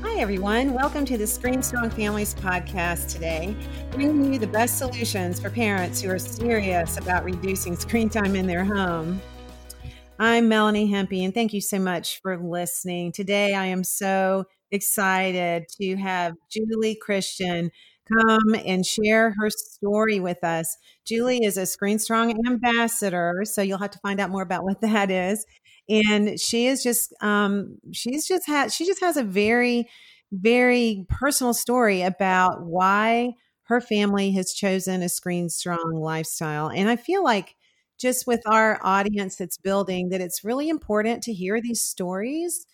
Hi, everyone. Welcome to the Screen Strong Families podcast today, bringing you the best solutions for parents who are serious about reducing screen time in their home. I'm Melanie Hempe, and thank you so much for listening. Today, I am so excited to have Julie Christian come and share her story with us. Julie is a Screen Strong ambassador, so you'll have to find out more about what that is. And she is just, um, she's just had, she just has a very, very personal story about why her family has chosen a Screen Strong lifestyle. And I feel like just with our audience that's building, that it's really important to hear these stories.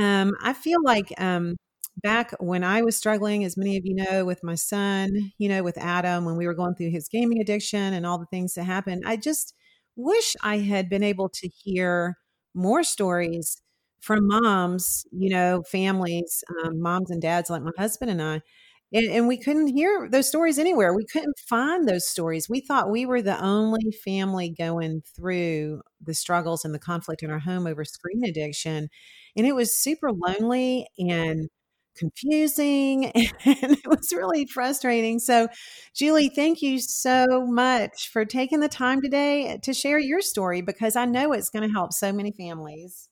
Um, I feel like um, back when I was struggling, as many of you know, with my son, you know, with Adam, when we were going through his gaming addiction and all the things that happened, I just wish I had been able to hear more stories from moms, you know, families, um, moms and dads like my husband and I. And, and, we couldn't hear those stories anywhere. We couldn't find those stories. We thought we were the only family going through the struggles and the conflict in our home over screen addiction. And it was super lonely and confusing and it was really frustrating. So, Julie, thank you so much for taking the time today to share your story because I know it's going to help so many families.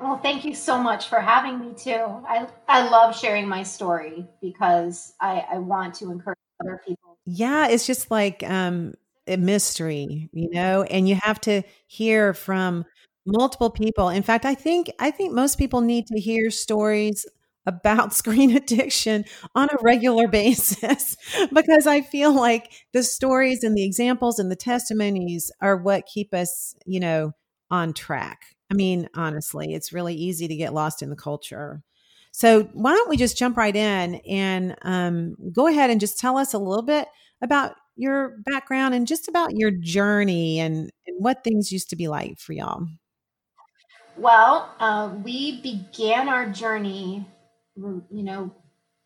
Well, thank you so much for having me too. I, I love sharing my story because I, I want to encourage other people. Yeah, it's just like um, a mystery, you know, and you have to hear from multiple people. In fact, I think I think most people need to hear stories about screen addiction on a regular basis because I feel like the stories and the examples and the testimonies are what keep us, you know, on track. I mean, honestly, it's really easy to get lost in the culture. So, why don't we just jump right in and um, go ahead and just tell us a little bit about your background and just about your journey and, and what things used to be like for y'all? Well, uh, we began our journey you know,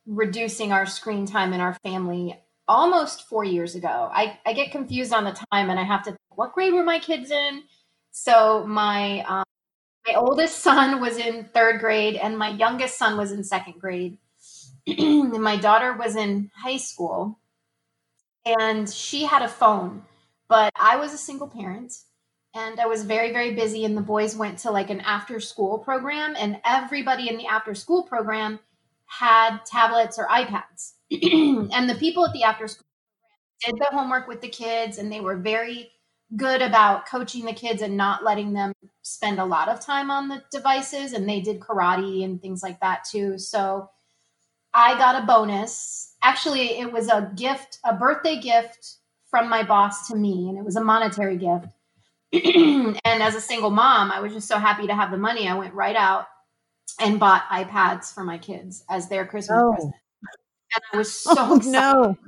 reducing our screen time in our family almost four years ago. I, I get confused on the time and I have to think, what grade were my kids in? So my um, my oldest son was in third grade and my youngest son was in second grade. and my daughter was in high school and she had a phone, but I was a single parent and I was very, very busy. And the boys went to like an after school program, and everybody in the after school program had tablets or iPads. and the people at the after school did the homework with the kids, and they were very good about coaching the kids and not letting them spend a lot of time on the devices. And they did karate and things like that too. So I got a bonus. Actually, it was a gift, a birthday gift from my boss to me, and it was a monetary gift and as a single mom, I was just so happy to have the money. I went right out and bought iPads for my kids as their Christmas oh. present. And I was so oh, excited. No.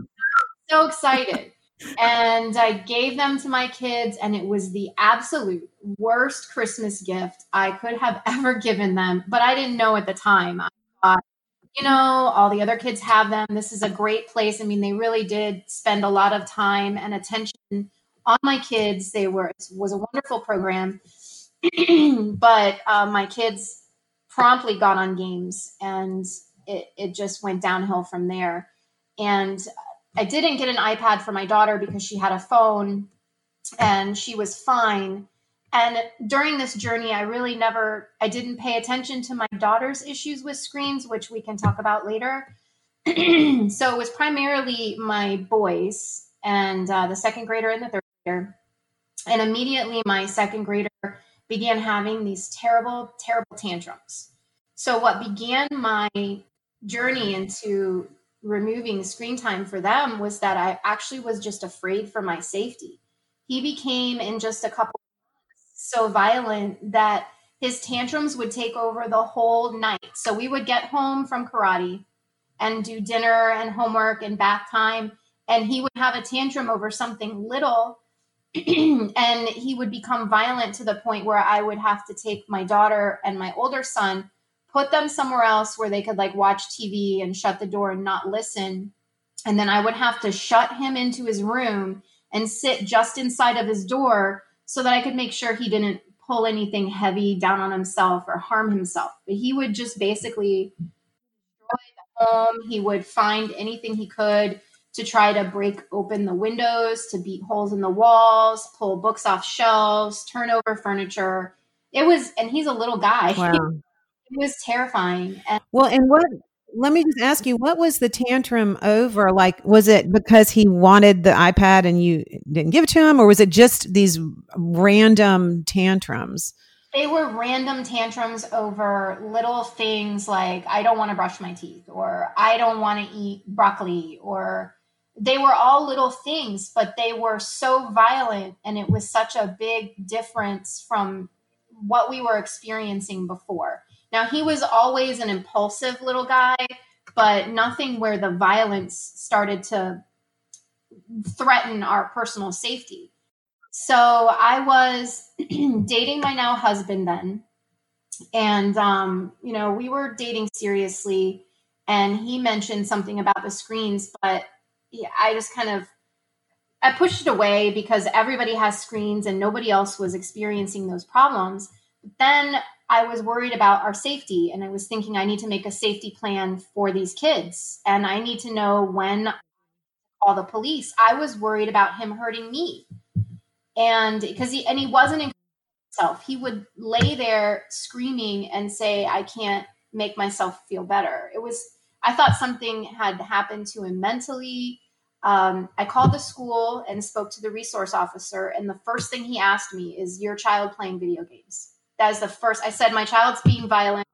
So excited. and I gave them to my kids, and it was the absolute worst Christmas gift I could have ever given them. But I didn't know at the time. I thought, you know, all the other kids have them. This is a great place. I mean, they really did spend a lot of time and attention on my kids. They were it was a wonderful program, but uh, my kids promptly got on games, and it it just went downhill from there. And I didn't get an iPad for my daughter because she had a phone, and she was fine. And during this journey, I really never, I didn't pay attention to my daughter's issues with screens, which we can talk about later. so it was primarily my boys and uh, the second grader and the third and immediately my second grader began having these terrible, terrible tantrums. So, what began my journey into removing screen time for them was that I actually was just afraid for my safety. He became, in just a couple so violent that his tantrums would take over the whole night. So, we would get home from karate and do dinner and homework and bath time, and he would have a tantrum over something little and he would become violent to the point where I would have to take my daughter and my older son, put them somewhere else where they could like watch TV and shut the door and not listen. And then I would have to shut him into his room and sit just inside of his door so that I could make sure he didn't pull anything heavy down on himself or harm himself. But he would just basically destroy the home. He would find anything he could to try to break open the windows, to beat holes in the walls, pull books off shelves, turn over furniture. It was, and he's a little guy. Wow. it was terrifying. And well, and what let me just ask you, what was the tantrum over? Like, was it because he wanted the iPad and you didn't give it to him, or was it just these random tantrums? They were random tantrums over little things like, I don't want to brush my teeth, or I don't want to eat broccoli, or they were all little things, but they were so violent. And it was such a big difference from what we were experiencing before. Now, he was always an impulsive little guy, but nothing where the violence started to threaten our personal safety. So I was dating my now husband then. And, um, you know, we were dating seriously. And he mentioned something about the screens, but yeah, I just kind of I pushed it away because everybody has screens and nobody else was experiencing those problems. But then I was worried about our safety and I was thinking I need to make a safety plan for these kids and I need to know when call the police. I was worried about him hurting me. And because he and he wasn't himself. He would lay there screaming and say, I can't make myself feel better. It was I thought something had happened to him mentally. Um, I called the school and spoke to the resource officer, and the first thing he asked me is, Your child playing video games? That is the first. I said, My child's being violent.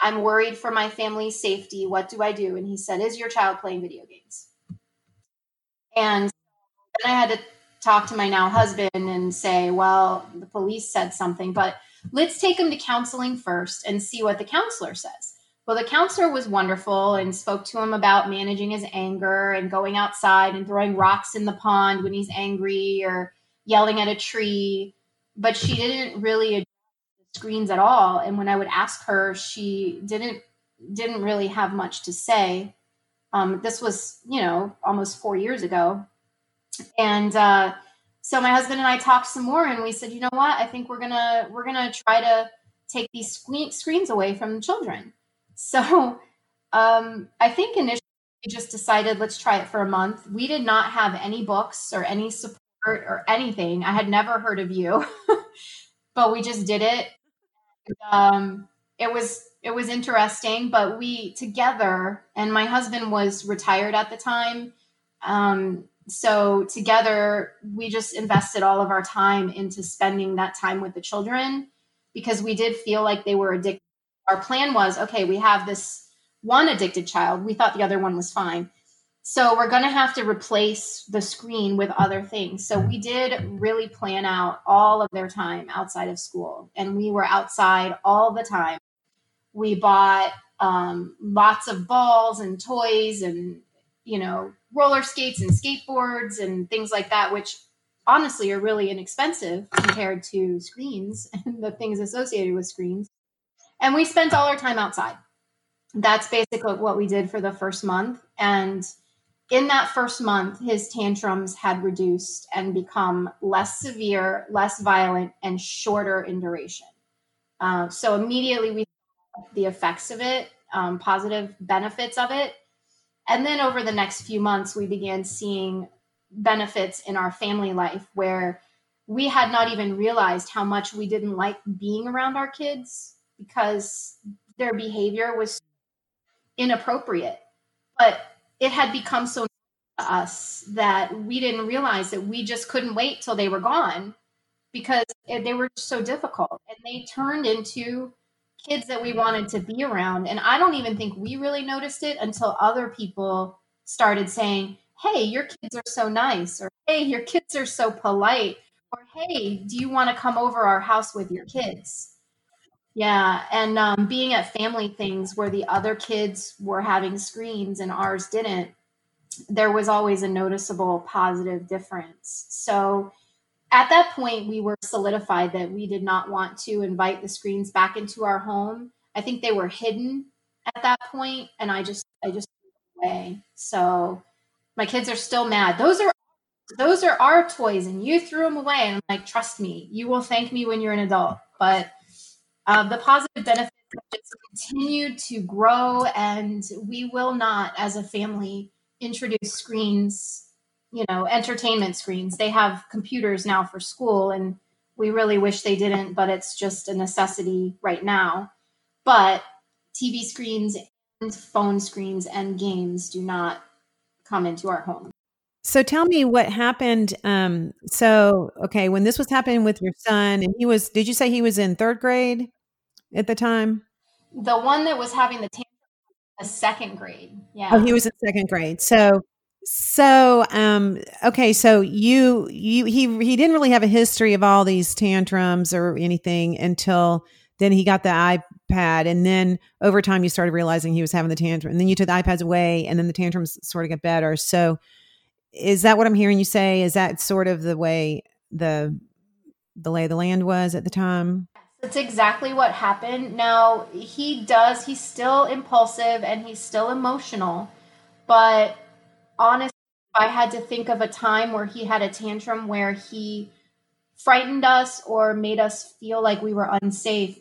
I'm worried for my family's safety. What do I do? And he said, Is your child playing video games? And then I had to talk to my now husband and say, Well, the police said something, but let's take him to counseling first and see what the counselor says. Well, the counselor was wonderful and spoke to him about managing his anger and going outside and throwing rocks in the pond when he's angry or yelling at a tree. But she didn't really screens at all. And when i would ask her she didn't didn't really have much to say. Um, this was you know almost four years ago. And uh, so my husband and i talked some more and we said you know what? I think we're gonna we're gonna try to take these screen, screens away from the children so um, i think initially we just decided let's try it for a month we did not have any books or any support or anything i had never heard of you but we just did it um, it was it was interesting, but we together, and my husband was retired at the time. Um, so together, we just invested all of our time into spending that time with the children because we did feel like they were addicted. Our plan was okay, we have this one addicted child. We thought the other one was fine. So we're going to have to replace the screen with other things. So we did really plan out all of their time outside of school, and we were outside all the time. We bought um, lots of balls and toys and you know roller skates and skateboards and things like that, which honestly are really inexpensive compared to screens and the things associated with screens. And we spent all our time outside. That's basically what we did for the first month. And in that first month, his tantrums had reduced and become less severe, less violent, and shorter in duration. Uh, so immediately we saw the effects of it, um, positive benefits of it. And then over the next few months, we began seeing benefits in our family life where we had not even realized how much we didn't like being around our kids because their behavior was inappropriate. But it had become so to us that we didn't realize that we just couldn't wait till they were gone because they were so difficult. And they turned into kids that we wanted to be around. And i don't even think we really noticed it until other people started saying hey your kids are so nice or hey your kids are so polite or hey do you want to come over our house with your kids yeah, and um, being at family things where the other kids were having screens and ours didn't, there was always a noticeable positive difference. So at that point, we were solidified that we did not want to invite the screens back into our home. I think they were hidden at that point, and I just, I just threw them away. So my kids are still mad. Those are those are our toys, and you threw them away. And I'm like, trust me, you will thank me when you're an adult. But uh, the positive benefits just continue to grow, and we will not, as a family, introduce screens, you know, entertainment screens. They have computers now for school, and we really wish they didn't, but it's just a necessity right now. But TV screens and phone screens and games do not come into our home. So tell me what happened. Um, so okay, when this was happening with your son, and he was, did you say he was in third grade at the time? The one that was having the tantrum, a second grade. Yeah. Oh, he was in second grade. So, so um, okay, so you you he he didn't really have a history of all these tantrums or anything until then he got the iPad, and then over time you started realizing he was having the tantrum, and then you took the iPads away, and then the tantrums sort of got better. So is that what I'm hearing you say? Is that sort of the way the the lay of the land was at the time? That's exactly what happened. Now, he does, he's still impulsive and he's still emotional. But honestly, I had to think of a time where he had a tantrum where he frightened us or made us feel like we were unsafe.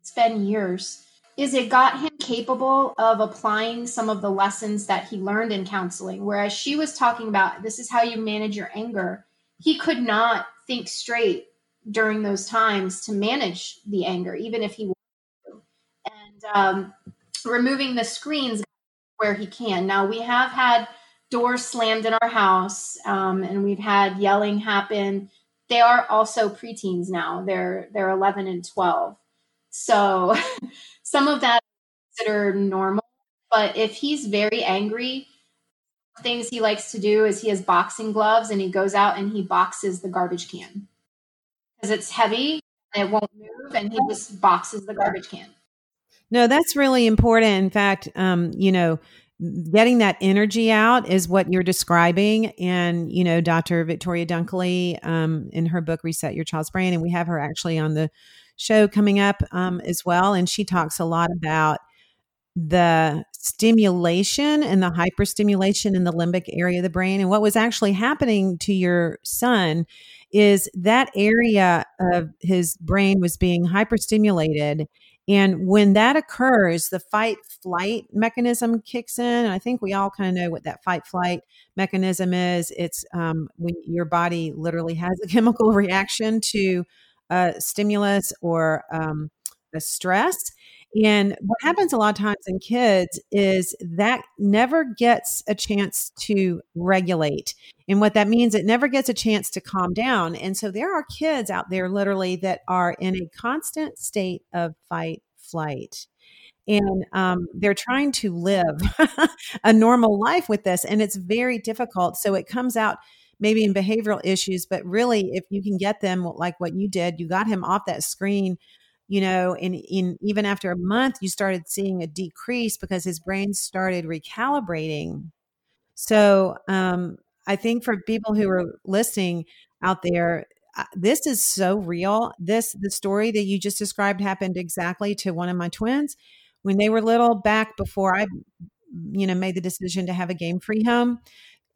It's been years is it got him capable of applying some of the lessons that he learned in counseling. Whereas she was talking about this is how you manage your anger, he could not think straight during those times to manage the anger, even if he wanted to. And um, removing the screens where he can. Now, we have had doors slammed in our house um, and we've had yelling happen. They are also preteens now, they're, they're 11 and 12. So, some of that consider normal. But if he's very angry, things he likes to do is he has boxing gloves and he goes out and he boxes the garbage can because it's heavy and it won't move and he just boxes the garbage can. No, that's really important. In fact, um, you know, getting that energy out is what you're describing. And, you know, Dr. Victoria Dunckley um, in her book, Reset Your Child's Brain, and we have her actually on the show coming up um, as well. And she talks a lot about the stimulation and the hyperstimulation in the limbic area of the brain. And what was actually happening to your son is that area of his brain was being hyperstimulated. And when that occurs, the fight flight mechanism kicks in. And I think we all kind of know what that fight flight mechanism is. It's um, when your body literally has a chemical reaction to a stimulus or um, a stress. And what happens a lot of times in kids is that never gets a chance to regulate. And what that means, it never gets a chance to calm down. And so there are kids out there literally that are in a constant state of fight, flight. And um, they're trying to live a normal life with this. And it's very difficult. So it comes out maybe in behavioral issues, but really, if you can get them like what you did, you got him off that screen, you know, and in even after a month, you started seeing a decrease because his brain started recalibrating. So, um, I think for people who are listening out there, uh, this is so real. This the story that you just described happened exactly to one of my twins when they were little back before I you know made the decision to have a game free home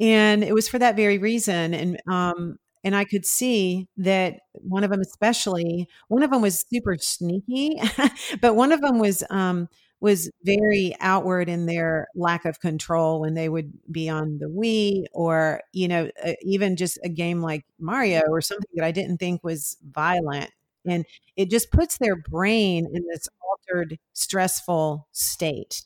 and it was for that very reason and um and I could see that one of them, especially one of them, was super sneaky, but one of them was um, was very outward in their lack of control when they would be on the Wii or you know uh, even just a game like Mario or something that I didn't think was violent, and it just puts their brain in this altered, stressful state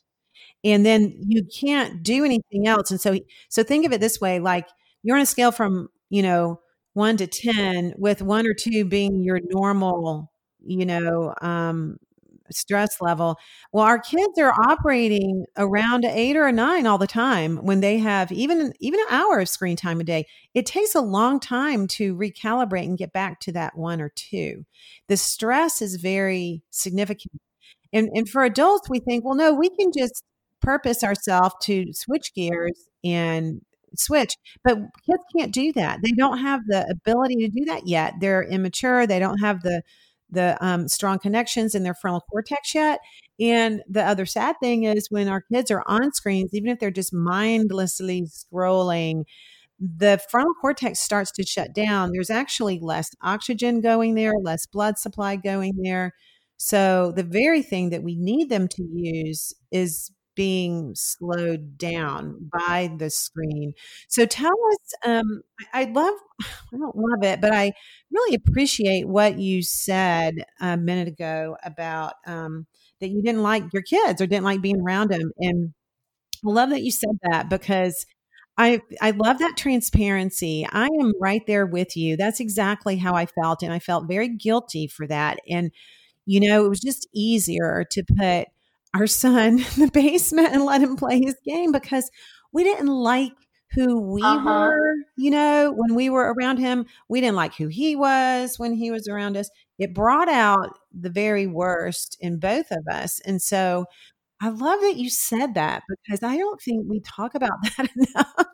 and then you can't do anything else and so so think of it this way like you're on a scale from you know 1 to 10 with 1 or 2 being your normal you know um stress level. Well our kids are operating around 8 or a 9 all the time when they have even even an hour of screen time a day. It takes a long time to recalibrate and get back to that 1 or 2 the stress is very significant. And, and for adults, we think, well, no, we can just purpose ourselves to switch gears and switch. But kids can't do that. They don't have the ability to do that yet. They're immature. They don't have the the um, strong connections in their frontal cortex yet. And the other sad thing is when our kids are on screens, even if they're just mindlessly scrolling, the frontal cortex starts to shut down. There's actually less oxygen going there, less blood supply going there. So the very thing that we need them to use is being slowed down by the screen. So tell us, um, I, love, I don't love it, but I really appreciate what you said a minute ago about um, that you didn't like your kids or didn't like being around them. And I love that you said that because I I love that transparency. I am right there with you. That's exactly how I felt and I felt very guilty for that. And you know, it was just easier to put our son in the basement and let him play his game because we didn't like who we uh-huh. were, you know, when we were around him. We didn't like who he was when he was around us. It brought out the very worst in both of us. And so I love that you said that because I don't think we talk about that enough.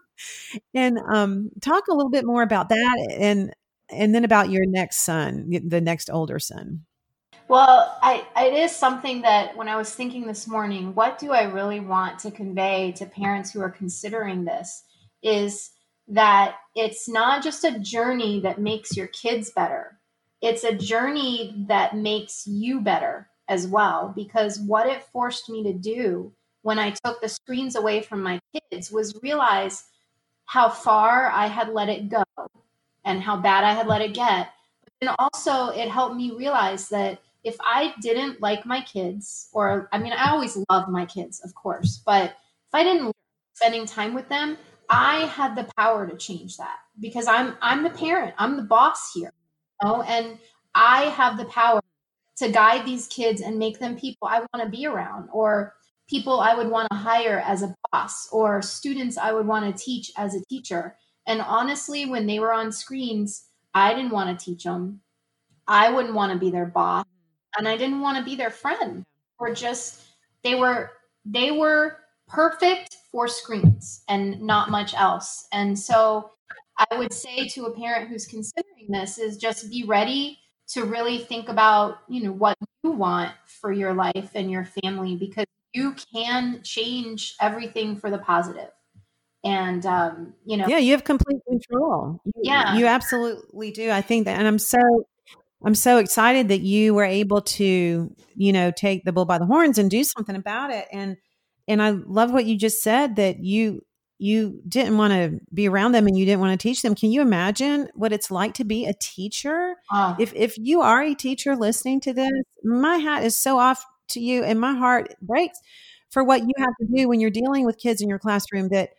and um, talk a little bit more about that and and then about your next son, the next older son. Well, I, it is something that when I was thinking this morning, what do I really want to convey to parents who are considering this? Is that it's not just a journey that makes your kids better, it's a journey that makes you better as well. Because what it forced me to do when I took the screens away from my kids was realize how far I had let it go and how bad I had let it get. And also, it helped me realize that if I didn't like my kids, or I mean, I always love my kids, of course, but if I didn't spending time with them, I had the power to change that because I'm I'm the parent, I'm the boss here, you know? and I have the power to guide these kids and make them people I want to be around, or people I would want to hire as a boss, or students I would want to teach as a teacher. And honestly, when they were on screens, I didn't want to teach them. I wouldn't want to be their boss and I didn't want to be their friend or just they were they were perfect for screens and not much else. And so I would say to a parent who's considering this is just be ready to really think about, you know, what you want for your life and your family because you can change everything for the positive. and um, you know yeah you have complete control yeah you absolutely do i think that and i'm so I'm so excited that you were able to, you know, take the bull by the horns and do something about it. And and I love what you just said that you you didn't want to be around them and you didn't want to teach them. Can you imagine what it's like to be a teacher? Uh, if if you are a teacher listening to this, my hat is so off to you and my heart breaks for what you have to do when you're dealing with kids in your classroom that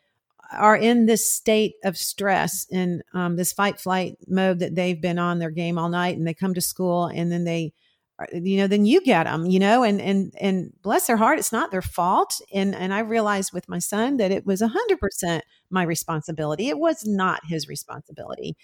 are in this state of stress and um, this fight flight mode that they've been on their game all night and they come to school and then they you know then you get them you know and and and bless their heart it's not their fault. And and i realized with my son that it was 100% my responsibility. It was not his responsibility.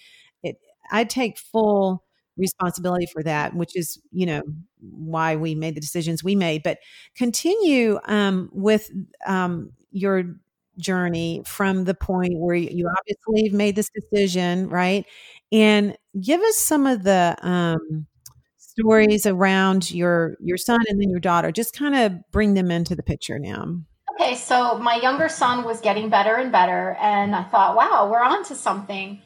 It i take full responsibility for that which is you know why we made the decisions we made. But continue um, with um, your journey from the point where you obviously have made this decision, right? And give us some of the um, stories around your your son and then your daughter. Just kind of bring them into the picture now. Okay, so my younger son was getting better and better, and I thought, wow, we're on to something.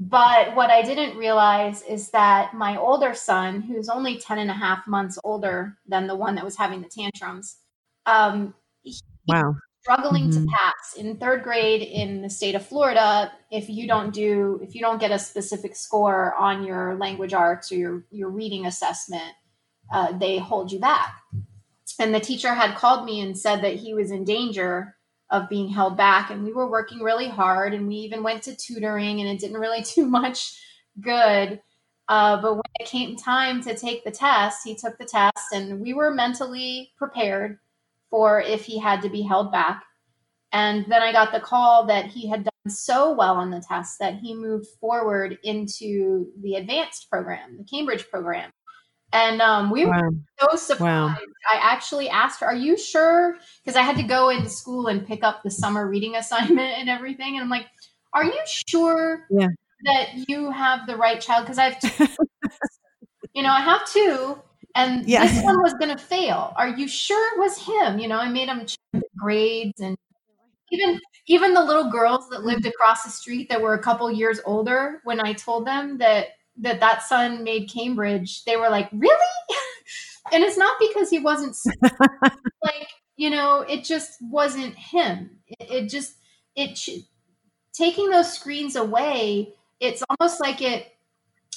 But what I didn't realize is that my older son, who's only 10 and a half months older than the one that was having the tantrums, um, he, wow struggling mm-hmm. to pass. In third grade in the state of Florida if you don't do if you don't get a specific score on your language arts or your your reading assessment uh, they hold you back. And the teacher had called me and said that he was in danger of being held back and we were working really hard and we even went to tutoring and it didn't really do much good. Uh, but when it came time to take the test he took the test and we were mentally prepared for if he had to be held back. And then I got the call that he had done so well on the test that he moved forward into the advanced program, the Cambridge program. And um, we wow. were so surprised. Wow. I actually asked her, Are you sure? Because I had to go into school and pick up the summer reading assignment and everything. And I'm like, Are you sure yeah. that you have the right child? Because I have two. you know, I have two and yeah. this one was going to fail. Are you sure it was him? You know, I made him check the grades and even even the little girls that lived across the street that were a couple years older when I told them that that that son made Cambridge, they were like, "Really?" and it's not because he wasn't like you know it just wasn't him it, it just it taking those screens away it's almost like it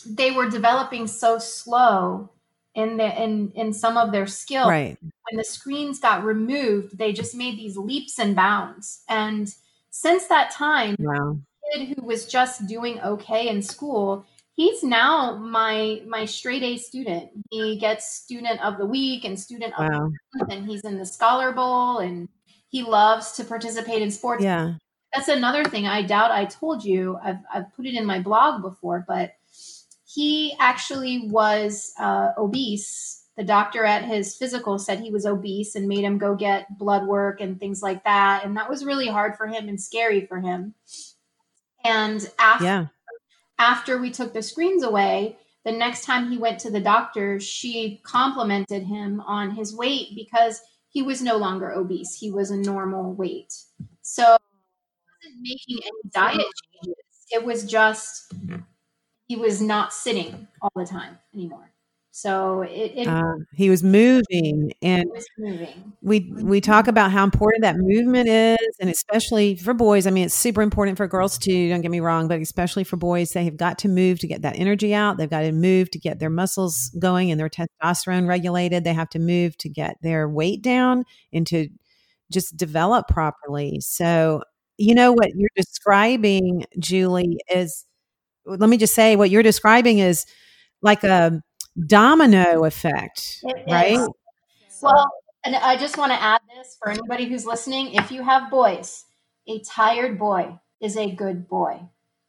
they were developing so slow in the in in some of their skill right when the screens got removed they just made these leaps and bounds and since that time wow. kid who was just doing okay in school he's now my my straight A student. He gets student of the week and student wow. of the month, and he's in the scholar bowl and he loves to participate in sports. Yeah. That's another thing I doubt I told you. I've, I've put it in my blog before, but he actually was uh, obese. The doctor at his physical said he was obese and made him go get blood work and things like that. And that was really hard for him and scary for him. And after yeah after we took the screens away, the next time he went to the doctor, she complimented him on his weight because he was no longer obese. He was a normal weight. So he wasn't making any diet changes. It was just he was not sitting all the time anymore. So it, it uh, he was moving, and was moving. we we talk about how important that movement is, and especially for boys. I mean, it's super important for girls too. Don't get me wrong, but especially for boys, they have got to move to get that energy out. They've got to move to get their muscles going and their testosterone regulated. They have to move to get their weight down and to just develop properly. So you know what you're describing, Julie, is. Let me just say what you're describing is like a domino effect, it right? Is. Well, and I just want to add this for anybody who's listening if you have boys, a tired boy is a good boy.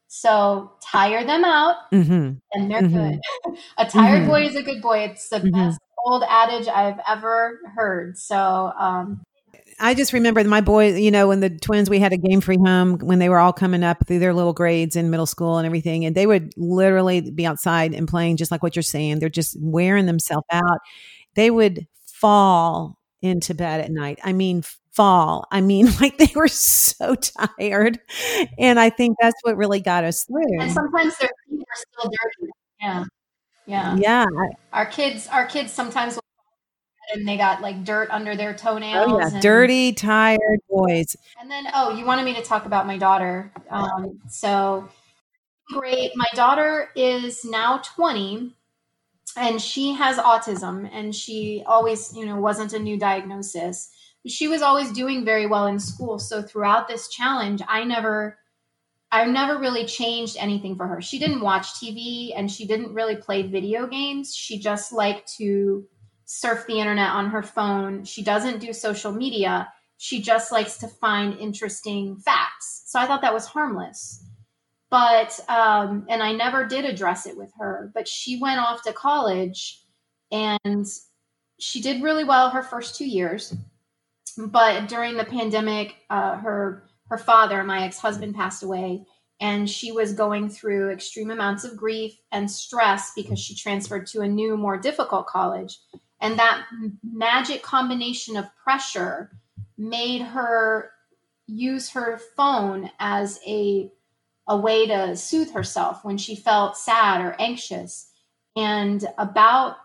So tire them out mm-hmm. and they're mm-hmm. good. a tired mm-hmm. boy is a good boy. It's the mm-hmm. best old adage I've ever heard. So, um, I just remember my boys, you know, when the twins, we had a game free home when they were all coming up through their little grades in middle school and everything. And they would literally be outside and playing just like what you're saying. They're just wearing themselves out. They would fall into bed at night. I mean, fall. I mean, like they were so tired. And I think that's what really got us through. And sometimes their feet are still dirty. Yeah. Yeah. Yeah. Our kids, our kids sometimes and they got like dirt under their toenails. Oh, yeah. And, Dirty, tired boys. And then, oh, you wanted me to talk about my daughter. Um, so great. My daughter is now 20 and she has autism and she always, you know, wasn't a new diagnosis. She was always doing very well in school. So throughout this challenge, I never I never really changed anything for her. She didn't watch TV and she didn't really play video games. She just liked to surf the internet on her phone. She doesn't do social media. She just likes to find interesting facts. So I thought that was harmless. But, um, and I never did address it with her, but she went off to college and she did really well her first two years. But during the pandemic, uh, her her father, my ex husband, passed away, and she was going through extreme amounts of grief and stress because she transferred to a new, more difficult college. And that magic combination of pressure made her use her phone as a a way to soothe herself when she felt sad or anxious. And about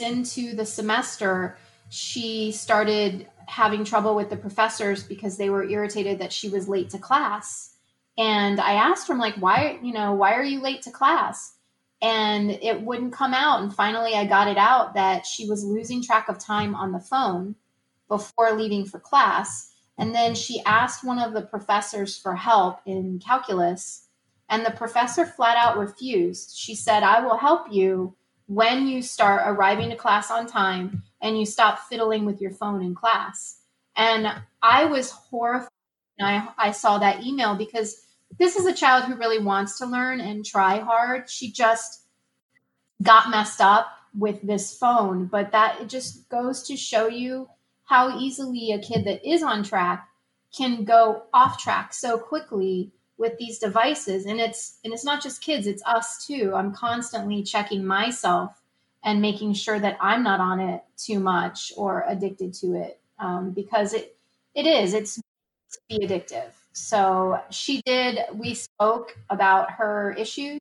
into the semester, she started having trouble with the professors because they were irritated that she was late to class. And I asked her, I'm like, why, you know, why are you late to class? And it wouldn't come out. And finally, I got it out that she was losing track of time on the phone before leaving for class. And then she asked one of the professors for help in calculus, and the professor flat out refused. She said, I will help you when you start arriving to class on time and you stop fiddling with your phone in class. And I was horrified. I, I saw that email because this is a child who really wants to learn and try hard. She just got messed up with this phone, but that it just goes to show you how easily a kid that is on track can go off track so quickly with these devices. And it's and it's not just kids it's us too. I'm constantly checking myself and making sure that i'm not on it too much or addicted to it um, because it it is it's be addictive so she did, we spoke about her issues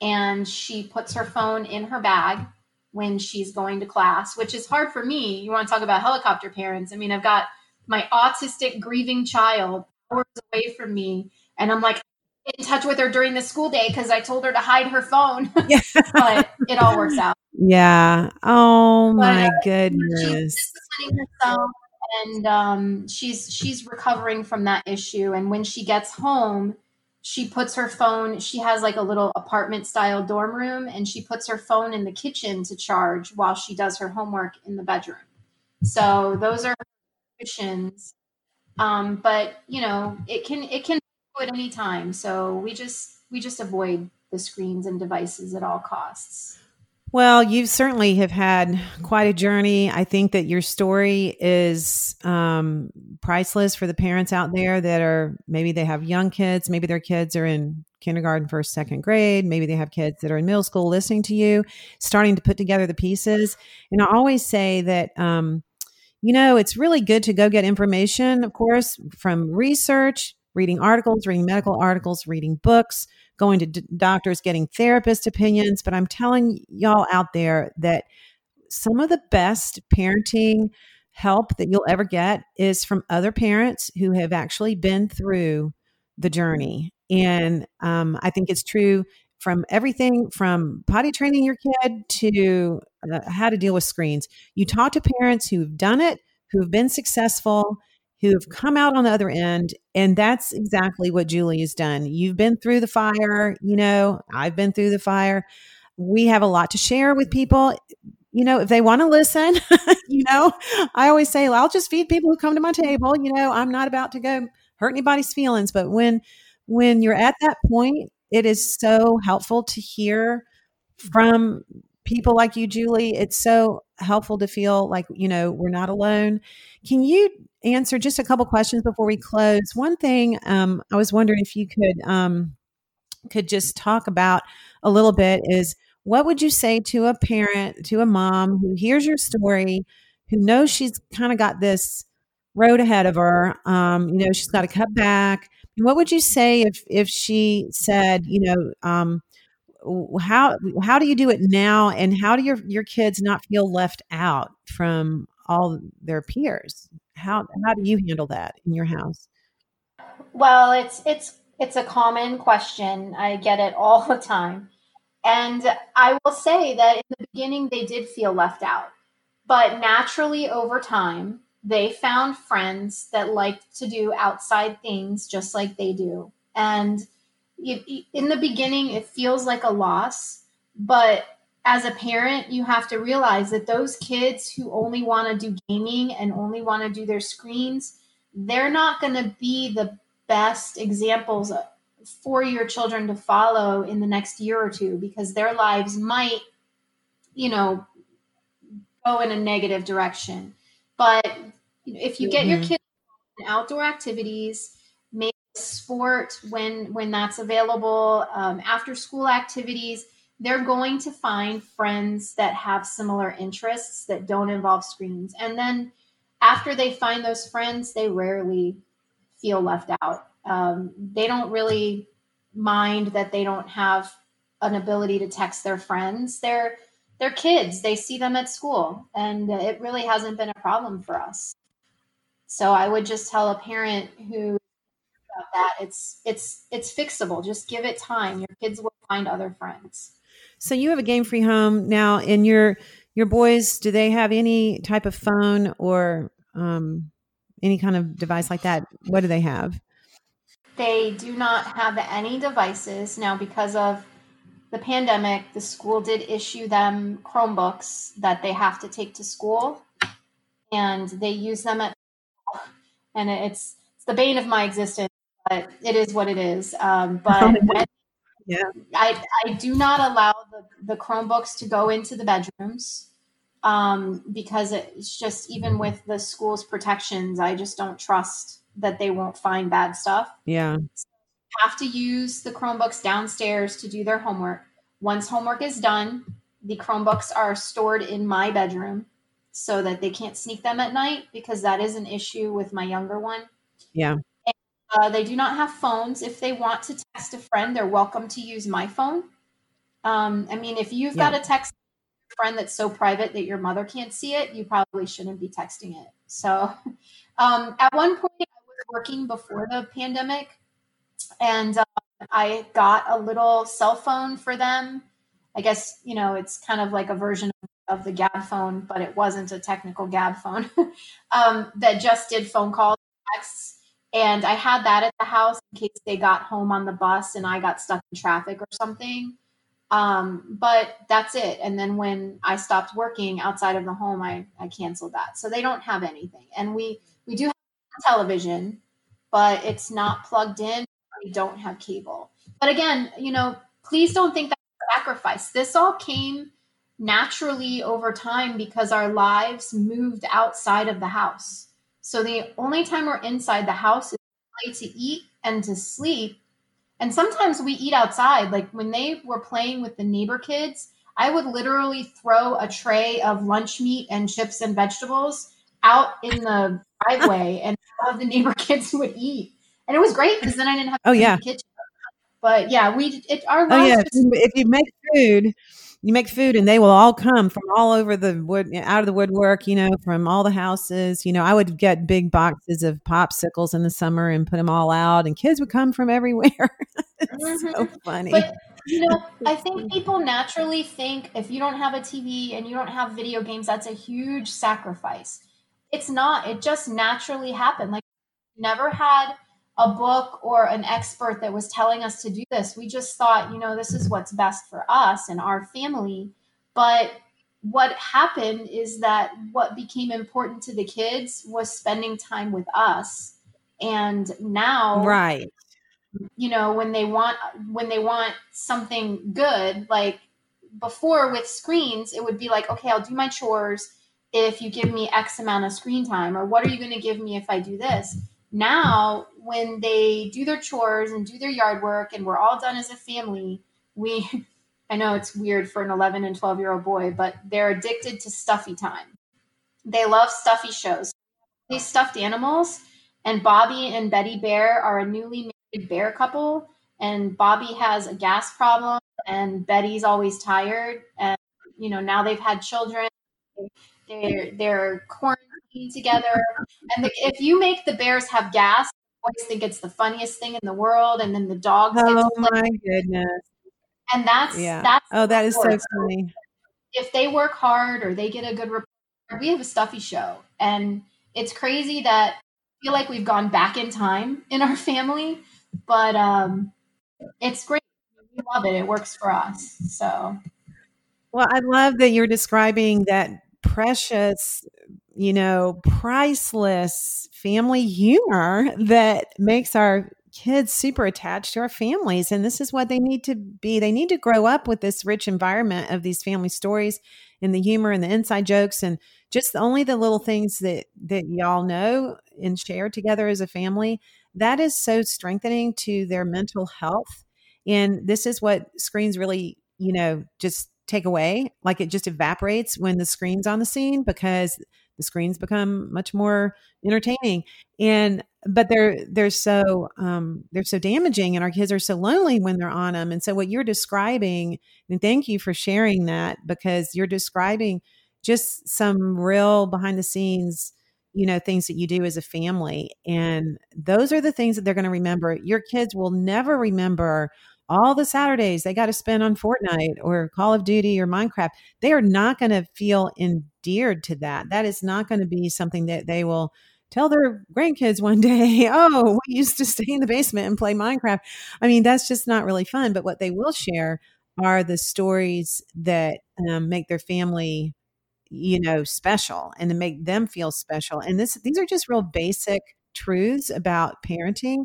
and she puts her phone in her bag when she's going to class, which is hard for me. You want to talk about helicopter parents? I mean, I've got my autistic grieving child hours away from me, and I'm like in touch with her during the school day because I told her to hide her phone. but it all works out. Yeah. Oh my but, goodness. She's herself and um, she's she's recovering from that issue. And when she gets home, she puts her phone. She has like a little apartment style dorm room, and she puts her phone in the kitchen to charge while she does her homework in the bedroom. So those are conditions. Um, but you know, it can it can at any time. So we just we just avoid the screens and devices at all costs. Well, you certainly have had quite a journey. I think that your story is um, priceless for the parents out there that are maybe they have young kids, maybe their kids are in kindergarten, first, second grade, maybe they have kids that are in middle school listening to you, starting to put together the pieces. And I always say that, um, you know, it's really good to go get information, of course, from research, reading articles, reading medical articles, reading books going to d- doctors, getting therapist opinions. But I'm telling y'all out there that some of the best parenting help that you'll ever get is from other parents who have actually been through the journey. And um, I think it's true from everything from potty training your kid to uh, how to deal with screens. You talk to parents who've done it, who've been successful, who've come out on the other end. And that's exactly what Julie has done. You've been through the fire, you know, I've been through the fire. We have a lot to share with people. You know, if they want to listen, you know, I always say, well, I'll just feed people who come to my table. You know, I'm not about to go hurt anybody's feelings. But when when you're at that point, it is so helpful to hear from people like you, Julie. It's so helpful to feel like, you know, we're not alone. Can you answer just a couple questions before we close? One thing um, I was wondering if you could um, could just talk about a little bit is what would you say to a parent, to a mom who hears your story, who knows she's kind of got this road ahead of her? Um, you know, she's got to cut back. What would you say if if she said, you know, um, how how do you do it now and how do your your kids not feel left out from all their peers how how do you handle that in your house? Well it's it's it's a common question. I get it all the time. And i will say that in the beginning they did feel left out. But naturally over time they found friends that liked to do outside things just like they do. And in the beginning it feels like a loss but as a parent you have to realize that those kids who only want to do gaming and only want to do their screens they're not going to be the best examples for your children to follow in the next year or two because their lives might you know go in a negative direction but if you get mm-hmm. your kids in outdoor activities make sport when when that's available um, after school activities they're going to find friends that have similar interests that don't involve screens and then after they find those friends they rarely feel left out um, they don't really mind that they don't have an ability to text their friends they're they're kids they see them at school and it really hasn't been a problem for us so i would just tell a parent who that. It's it's it's fixable. Just give it time. Your kids will find other friends. So you have a game free home now, and your your boys do they have any type of phone or um, any kind of device like that? What do they have? They do not have any devices now because of the pandemic. The school did issue them Chromebooks that they have to take to school, and they use them at and it's it's the bane of my existence but it is what it is. Um, but when, yeah, I, I do not allow the, the Chromebooks to go into the bedrooms um, because it's just even with the school's protections, I just don't trust that they won't find bad stuff. Yeah, so have to use the Chromebooks downstairs to do their homework. Once homework is done, the Chromebooks are stored in my bedroom so that they can't sneak them at night because that is an issue with my younger one. Yeah. Uh, they do not have phones. If they want to text a friend, they're welcome to use my phone. Um, I mean, if you've yeah. got a text friend that's so private that your mother can't see it, you probably shouldn't be texting it. So, um, at one point, I was working before the pandemic, and uh, I got a little cell phone for them. I guess you know it's kind of like a version of the Gabb phone, but it wasn't a technical Gabb phone um, that just did phone calls, texts, and I had that at the house in case they got home on the bus and I got stuck in traffic or something. Um, but that's it. And then when I stopped working outside of the home, I, I canceled that. So they don't have anything. And we, we do have television, but it's not plugged in. We don't have cable. But again, you know, please don't think that sacrifice. This all came naturally over time because our lives moved outside of the house. So the only time we're inside the house is to eat and to sleep and sometimes we eat outside. Like when they were playing with the neighbor kids, I would literally throw a tray of lunch meat and chips and vegetables out in the driveway, and all of the neighbor kids would eat. And it was great because then I didn't have to oh yeah kitchen. But yeah, we it our oh yeah. If you make food, you make food and they will all come from all over the wood out of the woodwork you know from all the houses. You know i would get big boxes of popsicles in the summer and put them all out and kids would come from everywhere. Mm-hmm. so funny. But you know i think people naturally think if you don't have a tv and you don't have video games that's a huge sacrifice. It's not. It just naturally happened. Like never had a book or an expert that was telling us to do this. We just thought, you know, this is what's best for us and our family. But what happened is that what became important to the kids was spending time with us. And now, right. You know, when they want when they want something good, like before with screens, it would be like, okay, I'll do my chores if you give me X amount of screen time, or what are you going to give me if I do this? Now, when they do their chores and do their yard work and we're all done as a family, we I know it's weird for an 11 and 12 year old boy, but they're addicted to stuffy time. They love stuffy shows. These stuffed animals, and Bobby and Betty Bear are a newly married bear couple. And Bobby has a gas problem, and Betty's always tired. And you know now they've had children. They're they're quarantined together. And the, if you make the bears have gas, boys think it's the funniest thing in the world, and then the dogs. Oh my goodness! And that's yeah. That's oh, that is so funny. If they work hard or they get a good report, we have a stuffy show, and it's crazy that I feel like we've gone back in time in our family, but um, it's great. We love it. It works for us. So. Well, I love that you're describing that precious you know, priceless family humor that makes our kids super attached to our families. And this is what they need to be. They need to grow up with this rich environment of these family stories and the humor and the inside jokes and just only the little things that that y'all know and share together as a family. That is so strengthening to their mental health. And this is what screens really, you know, just take away. Like it just evaporates when the screen's on the scene because the screens become much more entertaining. And but they're they're so um, they're so damaging and our kids are so lonely when they're on them and so what you're describing and thank you for sharing that because you're describing just some real behind the scenes you know things that you do as a family. And those are the things that they're going to remember. Your kids will never remember all the Saturdays they got to spend on Fortnite or Call of Duty or Minecraft, they are not going to feel endeared to that. That is not going to be something that they will tell their grandkids one day, oh, we used to stay in the basement and play Minecraft. I mean, that's just not really fun. But what they will share are the stories that um, make their family, you know, special and to make them feel special. And this, these are just real basic truths about parenting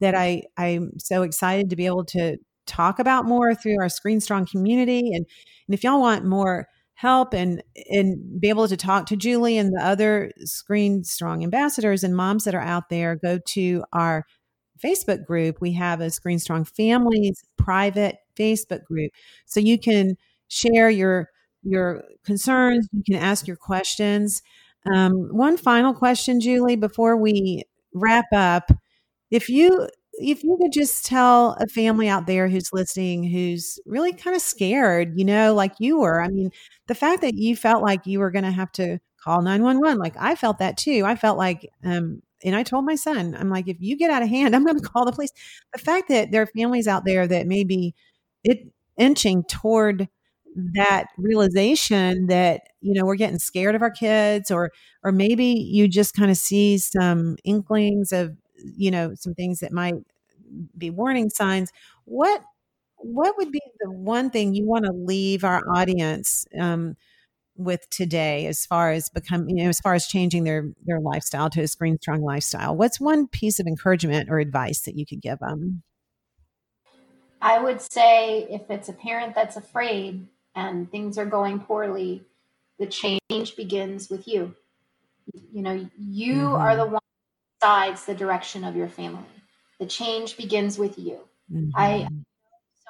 that I I'm so excited to be able to talk about more through our Screen Strong community. And and if y'all want more help and and be able to talk to Julie and the other Screen Strong ambassadors and moms that are out there, go to our Facebook group. We have a Screen Strong Families private Facebook group, so you can share your your concerns. You can ask your questions. Um, one final question, Julie, before we wrap up if you if you could just tell a family out there who's listening who's really kind of scared, you know, like you were. I mean, the fact that you felt like you were going to have to call 911, like I felt that too. I felt like, um, and I told my son, I'm like, if you get out of hand, I'm going to call the police. The fact that there are families out there that maybe it inching toward that realization that you know we're getting scared of our kids or or maybe you just kind of see some inklings of you know some things that might be warning signs what what would be the one thing you want to leave our audience um, with today as far as becoming you know as far as changing their their lifestyle to a screen strong lifestyle? What's one piece of encouragement or advice that you could give them i would say if it's a parent that's afraid and things are going poorly the change begins with you. You know you mm-hmm. are the one decides the direction of your family. The change begins with you. Mm-hmm. I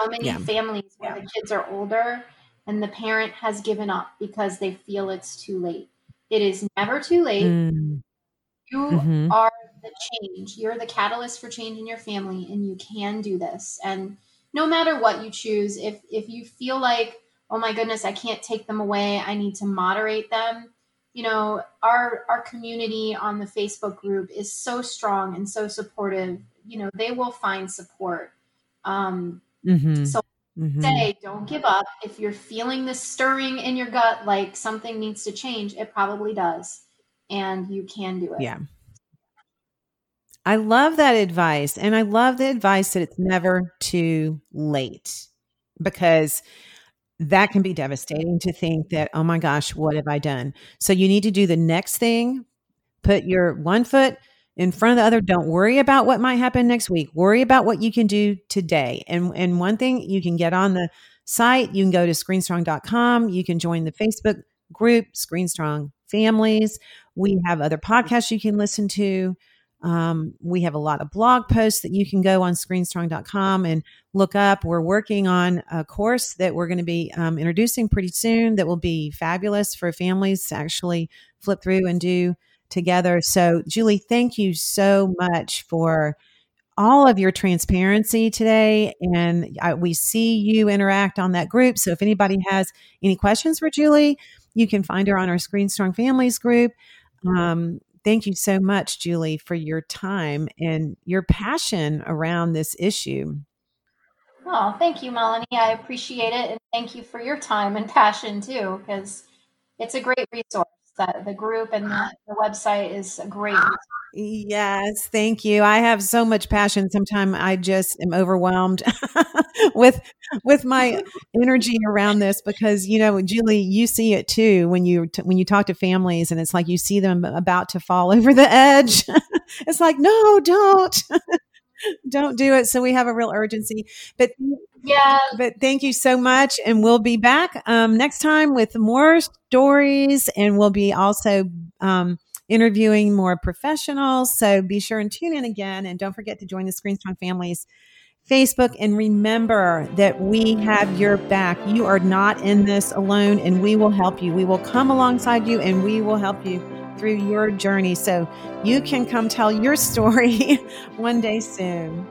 so many yeah. families where yeah. the kids are older and the parent has given up because they feel it's too late. It is never too late. Mm. You mm-hmm. are the change. You're the catalyst for change in your family and you can do this. And no matter what you choose, if if you feel like, "Oh my goodness, I can't take them away. I need to moderate them." You know our our community on the facebook group is so strong and so supportive. You know they will find support. Um mm-hmm. so mm-hmm. say don't give up. If you're feeling this stirring in your gut like something needs to change it probably does. And you can do it. Yeah. I love that advice and i love the advice that it's never too late because that can be devastating to think that, oh my gosh, what have I done? So you need to do the next thing, put your one foot in front of the other. Don't worry about what might happen next week. Worry about what you can do today. And and one thing you can get on the site, you can go to screenstrong.com, you can join the Facebook group, Screenstrong Families. We have other podcasts you can listen to. Um, we have a lot of blog posts that you can go on screenstrong.com and look up. We're working on a course that we're going to be um, introducing pretty soon that will be fabulous for families to actually flip through and do together. So, Julie, thank you so much for all of your transparency today. And I, we see you interact on that group. So, if anybody has any questions for Julie, you can find her on our Screen Strong Families group. Um, Thank you so much, Julie, for your time and your passion around this issue. Oh, thank you, Melanie. I appreciate it. And thank you for your time and passion too, because it's a great resource. That the group and the, the website is great. Ah. Yes, thank you. I have so much passion. Sometimes I just am overwhelmed with with my energy around this because you know, Julie, you see it too when you t- when you talk to families, and it's like you see them about to fall over the edge. it's like, no, don't. don't do it so we have a real urgency but yeah but thank you so much and we'll be back um, next time with more stories and we'll be also um, interviewing more professionals. So be sure and tune in again. And don't forget to join the Screen Strong Families Facebook. And remember that we have your back. You are not in this alone, and we will help you. We will come alongside you and we will help you through your journey so you can come tell your story one day soon.